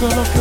solo que